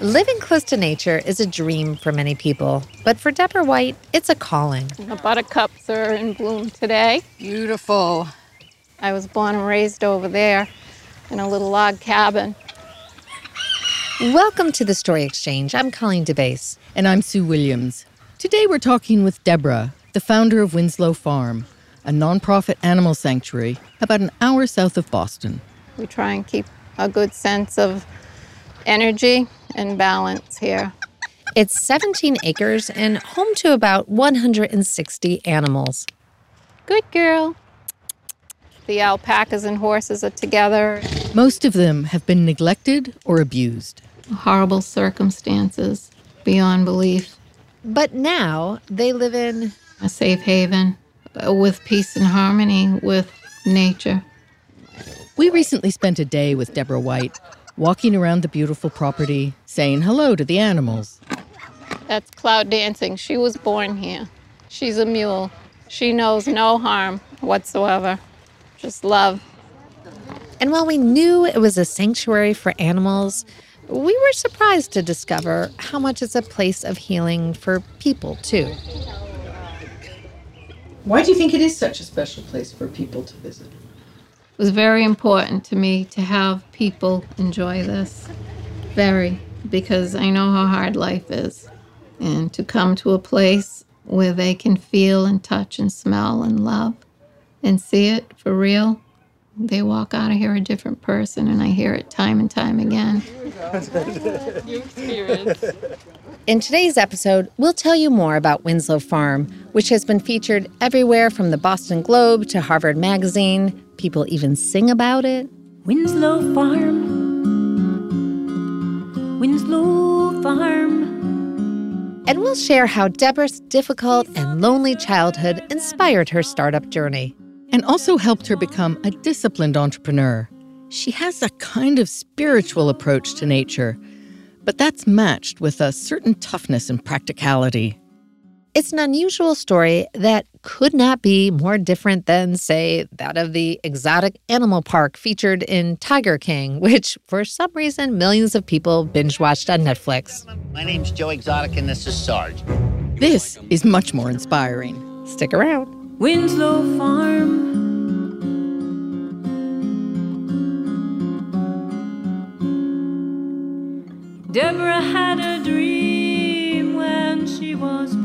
Living close to nature is a dream for many people, but for Debra White, it's a calling. The buttercups are in bloom today. Beautiful. I was born and raised over there in a little log cabin. Welcome to the Story Exchange. I'm Colleen DeBaise. And I'm Sue Williams. Today we're talking with Debra, the founder of Winslow Farm, a nonprofit animal sanctuary about an hour south of Boston. We try and keep a good sense of energy and balance here. It's 17 acres and home to about 160 animals. Good girl. The alpacas and horses are together. Most of them have been neglected or abused. Horrible circumstances beyond belief. But now they live in a safe haven with peace and harmony with nature. We recently spent a day with Debra White, walking around the beautiful property, saying hello to the animals. That's Cloud Dancing. She was born here. She's a mule. She knows no harm whatsoever, just love. And while we knew it was a sanctuary for animals, we were surprised to discover how much it's a place of healing for people, too. Why do you think it is such a special place for people to visit? Was very important to me to have people enjoy this. Very, because I know how hard life is. And to come to a place where they can feel and touch and smell and love and see it for real, they walk out of here a different person, and I hear it time and time again. In today's episode, we'll tell you more about Winslow Farm, which has been featured everywhere from the Boston Globe to Harvard Magazine. People even sing about it. Winslow Farm. Winslow Farm. And we'll share how Debra's difficult and lonely childhood inspired her startup journey and also helped her become a disciplined entrepreneur. She has a kind of spiritual approach to nature, but that's matched with a certain toughness and practicality. It's an unusual story that could not be more different than, say, that of the exotic animal park featured in Tiger King, which for some reason millions of people binge watched on Netflix. My name's Joe Exotic, and this is Sarge. This is much more inspiring. Stick around. Winslow Farm. Debra had a dream when she was very young.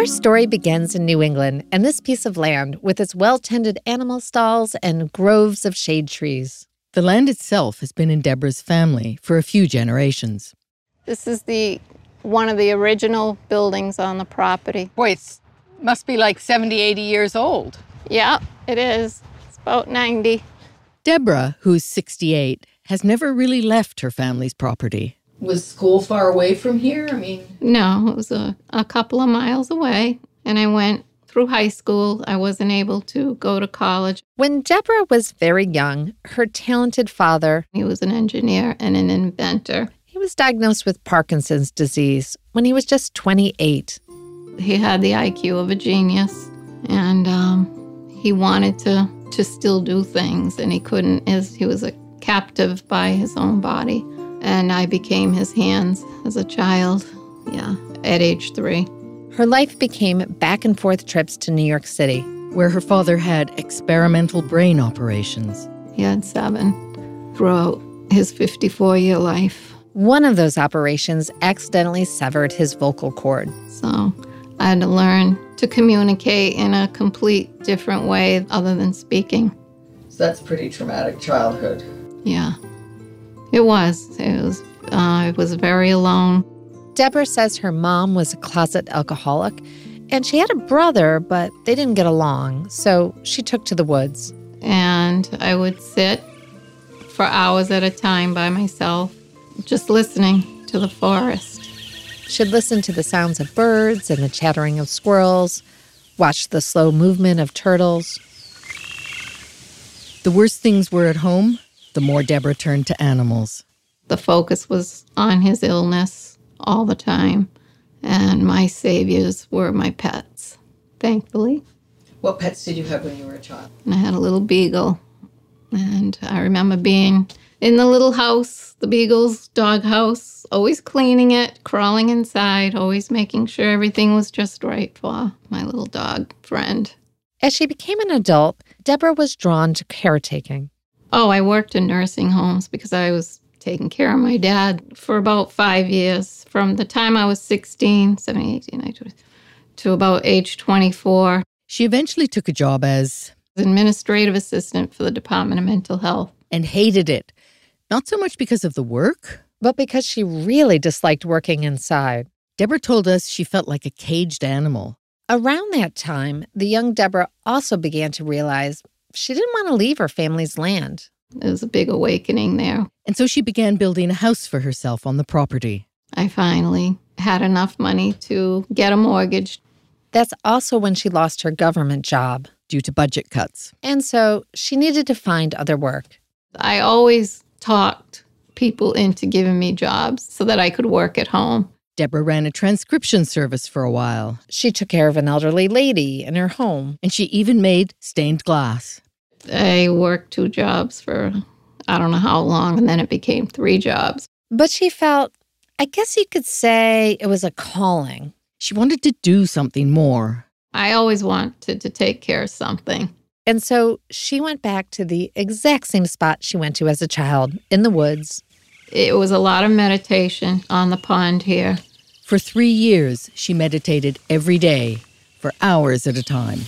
Our story begins in New England and this piece of land with its well tended animal stalls and groves of shade trees. The land itself has been in Debra's family for a few generations. This is the one of the original buildings on the property. Boy, it's must be like 70, 80 years old. Yeah, it is. It's about 90. Debra, who's 68, has never really left her family's property. Was school far away from here? I mean, no, it was a, a couple of miles away. And I went through high school. I wasn't able to go to college. When Debra was very young, her talented father, he was an engineer and an inventor, he was diagnosed with Parkinson's disease when he was just 28. He had the IQ of a genius, and um, he wanted to to still do things, and he couldn't. As he was a captive by his own body, and I became his hands as a child. Yeah, at age three. Her life became back and forth trips to New York City, where her father had experimental brain operations. He had seven throughout his 54 year life. One of those operations accidentally severed his vocal cord. So I had to learn to communicate in a complete different way other than speaking. So that's pretty traumatic childhood. Yeah, it was. It was. Uh, I was very alone. Debra says her mom was a closet alcoholic, and she had a brother, but they didn't get along. So she took to the woods. And I would sit for hours at a time by myself, just listening to the forest. She'd listen to the sounds of birds and the chattering of squirrels, watch the slow movement of turtles. The worst things were at home, the more Debra turned to animals. The focus was on his illness all the time, and my saviors were my pets, thankfully. What pets did you have when you were a child? And I had a little beagle, and I remember being in the little house, the Beagles dog house, always cleaning it, crawling inside, always making sure everything was just right for my little dog friend. As she became an adult, Debra was drawn to caretaking. Oh, I worked in nursing homes because I was taking care of my dad for about five years from the time I was 16, 17, 18, 19, to about age 24. She eventually took a job as Administrative assistant for the Department of Mental Health. and hated it. Not so much because of the work. But because she really disliked working inside. Debra told us she felt like a caged animal. Around that time, the young Debra also began to realize she didn't want to leave her family's land. It was a big awakening there. And so she began building a house for herself on the property. I finally had enough money to get a mortgage. That's also when she lost her government job. due to budget cuts. And so she needed to find other work. I always talked people into giving me jobs so that I could work at home. Debra ran a transcription service for a while, She took care of an elderly lady in her home. and she even made stained glass. I worked two jobs for I don't know how long, and then it became three jobs. But she felt, I guess you could say it was a calling. She wanted to do something more. I always wanted to take care of something. And so she went back to the exact same spot she went to as a child in the woods. It was a lot of meditation on the pond here. For three years, she meditated every day for hours at a time.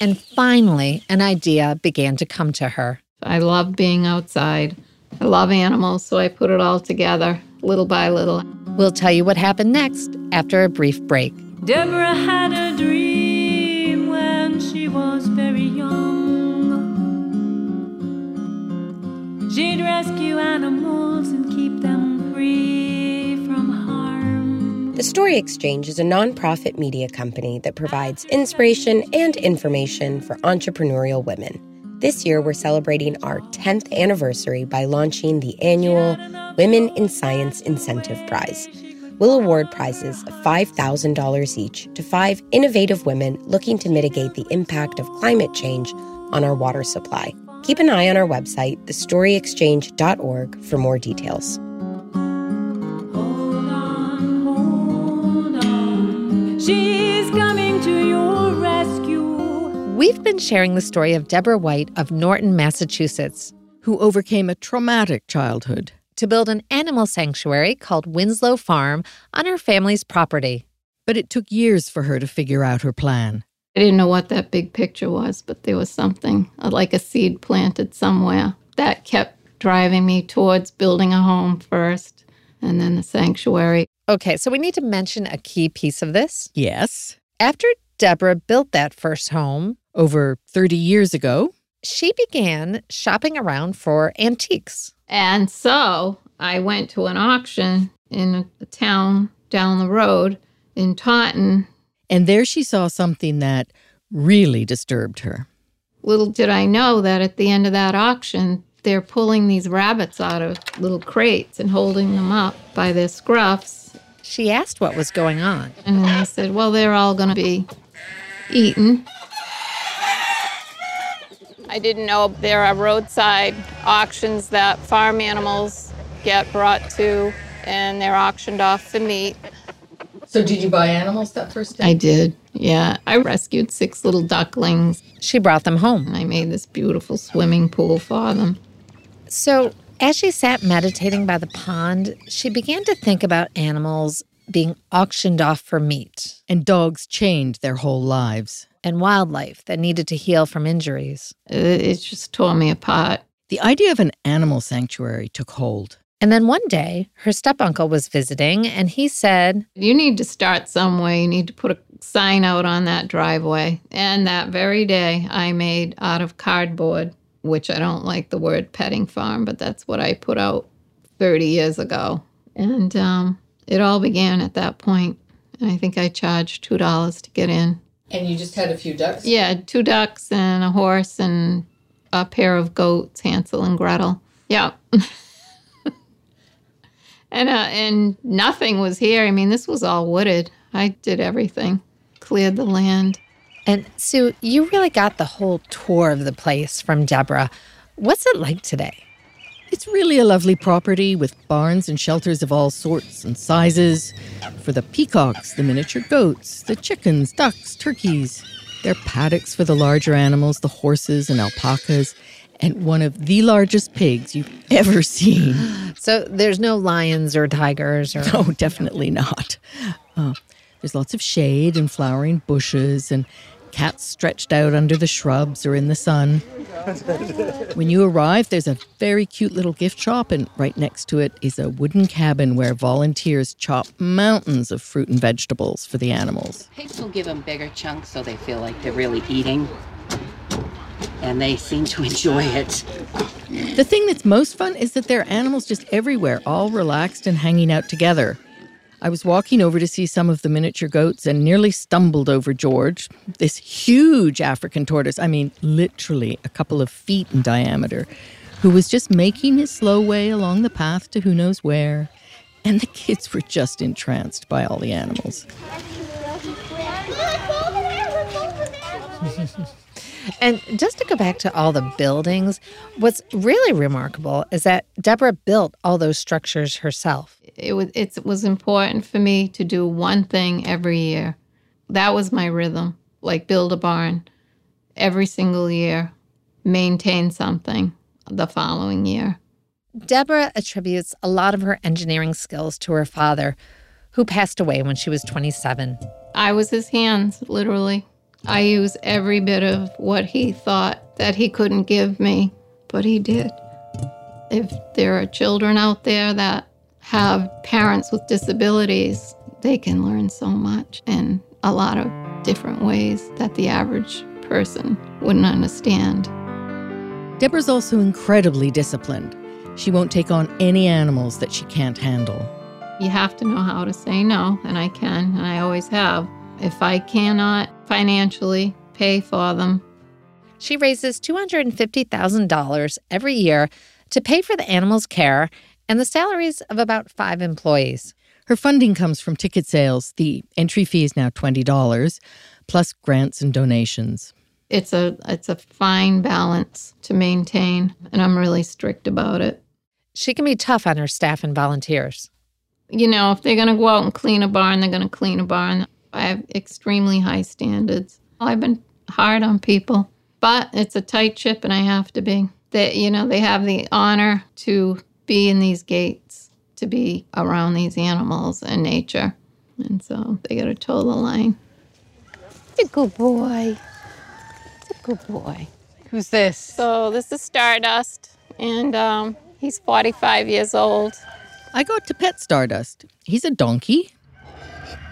And finally, an idea began to come to her. I love being outside. I love animals, so I put it all together little by little. We'll tell you what happened next after a brief break. Debra had a dream when she was very young. She'd rescue animals and keep them free from harm. The Story Exchange is a nonprofit media company that provides inspiration and information for entrepreneurial women. This year, we're celebrating our 10th anniversary by launching the annual Women in Science Incentive Prize. We'll award prizes of $5,000 each to five innovative women looking to mitigate the impact of climate change on our water supply. Keep an eye on our website, thestoryexchange.org, for more details. To your rescue. We've been sharing the story of Debra White of Norton, Massachusetts, Who overcame a traumatic childhood. to build an animal sanctuary called Winslow Farm on her family's property. But it took years for her to figure out her plan. I didn't know what that big picture was, but there was something uh, like a seed planted somewhere that kept driving me towards building a home first and then the sanctuary. Okay, so we need to mention a key piece of this. Yes, After Debra built that first home, over 30 years ago, she began shopping around for antiques. And so I went to an auction in a town down the road in Taunton. and there she saw something that really disturbed her. Little did I know that at the end of that auction, they're pulling these rabbits out of little crates and holding them up by their scruffs. She asked what was going on. And I said, well, they're all going to be eaten. I didn't know there are roadside auctions that farm animals get brought to and they're auctioned off for meat. So, did you buy animals that first day? I did, yeah. I rescued six little ducklings She brought them home. and I made this beautiful swimming pool for them. So, as she sat meditating by the pond, she began to think about animals being auctioned off for meat And dogs chained their whole lives. and wildlife that needed to heal from injuries. It, it just tore me apart. The idea of an animal sanctuary took hold. And then one day, her step-uncle was visiting and he said, You need to start somewhere. You need to put a sign out on that driveway. And that very day, I made out of cardboard, which I don't like the word petting farm, but that's what I put out 30 years ago. And um, it all began at that point. And I think I charged $2 to get in. And you just had a few ducks? Yeah, two ducks and a horse and a pair of goats, Hansel and Gretel. Yeah. and uh, and nothing was here. I mean, this was all wooded. I did everything, cleared the land. And Sue, you really got the whole tour of the place from Debra. What's it like today? It's really a lovely property with barns and shelters of all sorts and sizes for the peacocks, the miniature goats, the chickens, ducks, turkeys. There are paddocks for the larger animals, the horses and alpacas, and one of the largest pigs you've ever seen. So there's no lions or tigers or. Oh, definitely not. Uh, there's lots of shade and flowering bushes and cats stretched out under the shrubs or in the sun. When you arrive, there's a very cute little gift shop, and right next to it is a wooden cabin where volunteers chop mountains of fruit and vegetables for the animals. Pigs will give them bigger chunks so they feel like they're really eating. And they seem to enjoy it. The thing that's most fun is that there are animals just everywhere, all relaxed and hanging out together. I was walking over to see some of the miniature goats and nearly stumbled over George, this huge African tortoise, I mean, literally a couple of feet in diameter, who was just making his slow way along the path to who knows where. And the kids were just entranced by all the animals. And just to go back to all the buildings, what's really remarkable is that Debra built all those structures herself. It was it was important for me to do one thing every year. That was my rhythm. Like build a barn every single year, maintain something the following year. Debra attributes a lot of her engineering skills to her father, who passed away when she was 27. I was his hands, literally. I use every bit of what he thought that he couldn't give me, but he did. If there are children out there that have parents with disabilities, they can learn so much in a lot of different ways that the average person wouldn't understand. Debra's also incredibly disciplined. She won't take on any animals that she can't handle. You have to know how to say no, and I can, and I always have. If I cannot financially pay for them, She raises $250,000 every year to pay for the animals' care and the salaries of about five employees. Her funding comes from ticket sales. The entry fee is now $20, plus grants and donations. it's a it's a fine balance to maintain, and I'm really strict about it. She can be tough on her staff and volunteers. You know, if they're going to go out and clean a barn, they're going to clean a barn. I have extremely high standards. I've been hard on people, but it's a tight ship, and I have to be. That you know, they have the honor to be in these gates, to be around these animals and nature, and so they got to toe the line. It's a good boy. It's a good boy. Who's this? So this is Stardust, and um, he's 45 years old. I got to pet Stardust. He's a donkey.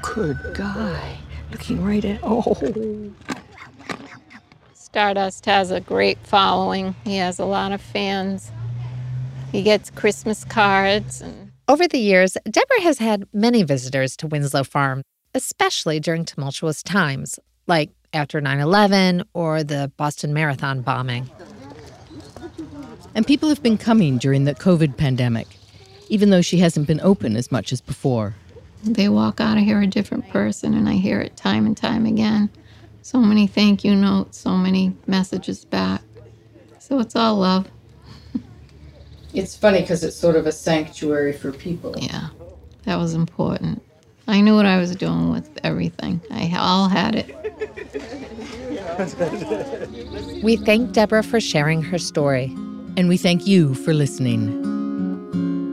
Good guy. Looking right at. Oh. Stardust has a great following. He has a lot of fans. He gets Christmas cards and Over the years, Debra has had many visitors to Winslow Farm, especially during tumultuous times, like after 9 11 or the Boston Marathon bombing. And people have been coming during the COVID pandemic, even though she hasn't been open as much as before. they walk out of here a different person, and I hear it time and time again. So many thank you notes, so many messages back. So it's all love. It's funny because it's sort of a sanctuary for people. Yeah, that was important. I knew what I was doing with everything. I all had it. We thank Debra for sharing her story. And we thank you for listening.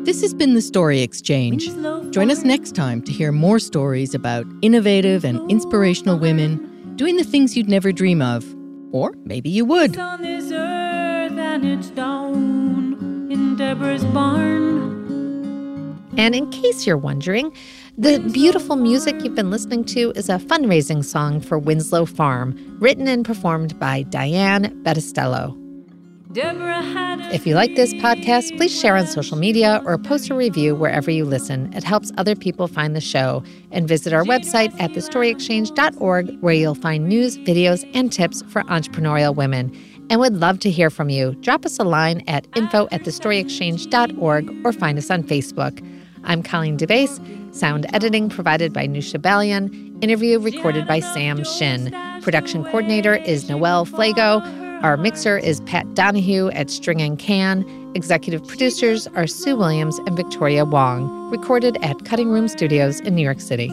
This has been the Story Exchange. Join us next time to hear more stories about innovative and inspirational women doing the things you'd never dream of. Or maybe you would. In Debra's barn. And in case you're wondering, the beautiful music you've been listening to is a fundraising song for Winslow Farm, written and performed by Diane had If you like this podcast, please share on social media or post a review wherever you listen. It helps other people find the show. And visit our website at thestoryexchange.org, where you'll find news, videos, and tips for entrepreneurial women. And would love to hear from you. Drop us a line at info at thestoryexchange.org or find us on Facebook. I'm Colleen DeBaise. Sound editing provided by Nusha Balian. Interview recorded by Sam Shin. Production coordinator is Noel Flago. Our mixer is Pat Donahue at String and Can. Executive producers are Sue Williams and Victoria Wong, recorded at Cutting Room Studios in New York City.